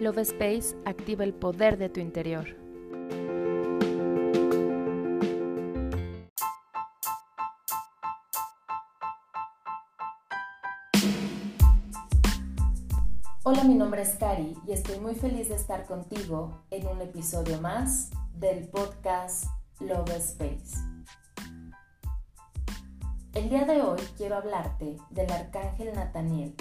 Love Space activa el poder de tu interior. Hola, mi nombre es Cari y estoy muy feliz de estar contigo en un episodio más del podcast Love Space. El día de hoy quiero hablarte del arcángel Nathaniel,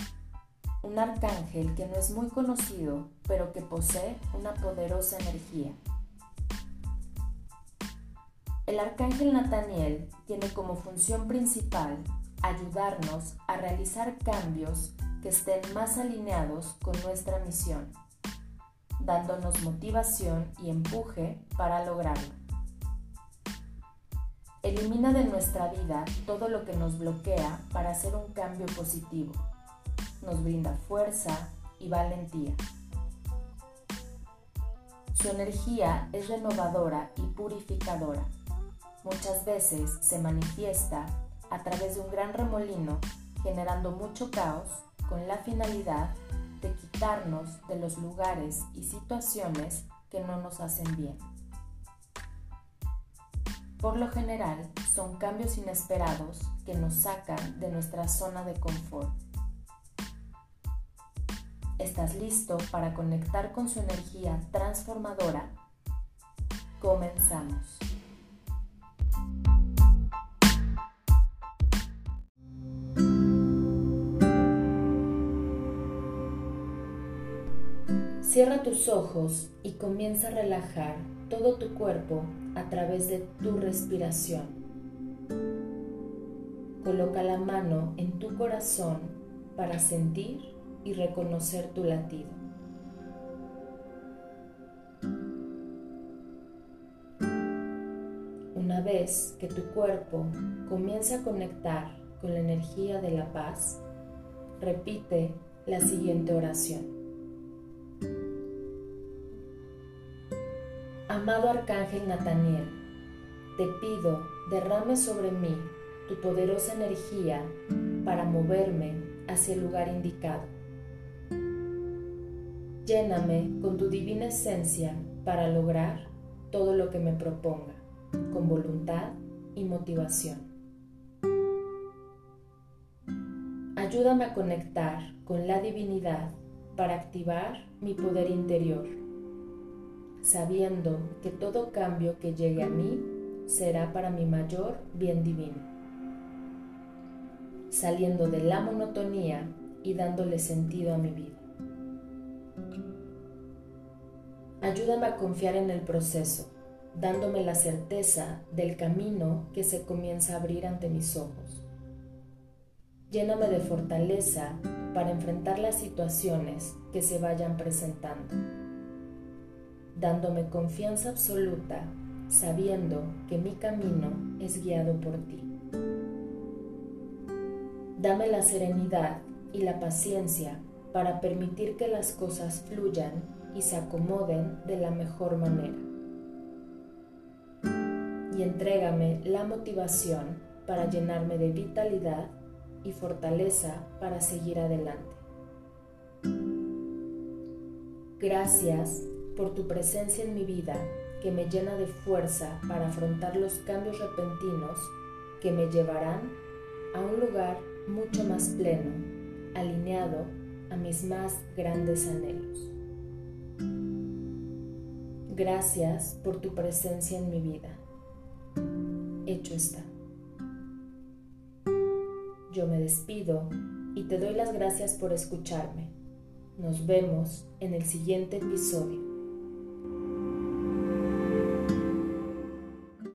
un arcángel que no es muy conocido, pero que posee una poderosa energía. El arcángel Nathaniel tiene como función principal ayudarnos a realizar cambios que estén más alineados con nuestra misión, dándonos motivación y empuje para lograrlo. Elimina de nuestra vida todo lo que nos bloquea para hacer un cambio positivo nos brinda fuerza y valentía. Su energía es renovadora y purificadora. Muchas veces se manifiesta a través de un gran remolino generando mucho caos con la finalidad de quitarnos de los lugares y situaciones que no nos hacen bien. Por lo general, son cambios inesperados que nos sacan de nuestra zona de confort ¿Estás listo para conectar con su energía transformadora? Comenzamos. Cierra tus ojos y comienza a relajar todo tu cuerpo a través de tu respiración. Coloca la mano en tu corazón para sentir y reconocer tu latido. Una vez que tu cuerpo comienza a conectar con la energía de la paz, repite la siguiente oración. Amado Arcángel Nataniel, te pido derrame sobre mí tu poderosa energía para moverme hacia el lugar indicado Lléname con tu divina esencia para lograr todo lo que me proponga, con voluntad y motivación. Ayúdame a conectar con la divinidad para activar mi poder interior, sabiendo que todo cambio que llegue a mí será para mi mayor bien divino, saliendo de la monotonía y dándole sentido a mi vida. Ayúdame a confiar en el proceso, dándome la certeza del camino que se comienza a abrir ante mis ojos. Lléname de fortaleza para enfrentar las situaciones que se vayan presentando, dándome confianza absoluta, sabiendo que mi camino es guiado por ti. Dame la serenidad y la paciencia para permitir que las cosas fluyan y se acomoden de la mejor manera. Y entrégame la motivación para llenarme de vitalidad y fortaleza para seguir adelante. Gracias por tu presencia en mi vida que me llena de fuerza para afrontar los cambios repentinos que me llevarán a un lugar mucho más pleno, alineado a mis más grandes anhelos. Gracias por tu presencia en mi vida. Hecho está. Yo me despido y te doy las gracias por escucharme. Nos vemos en el siguiente episodio.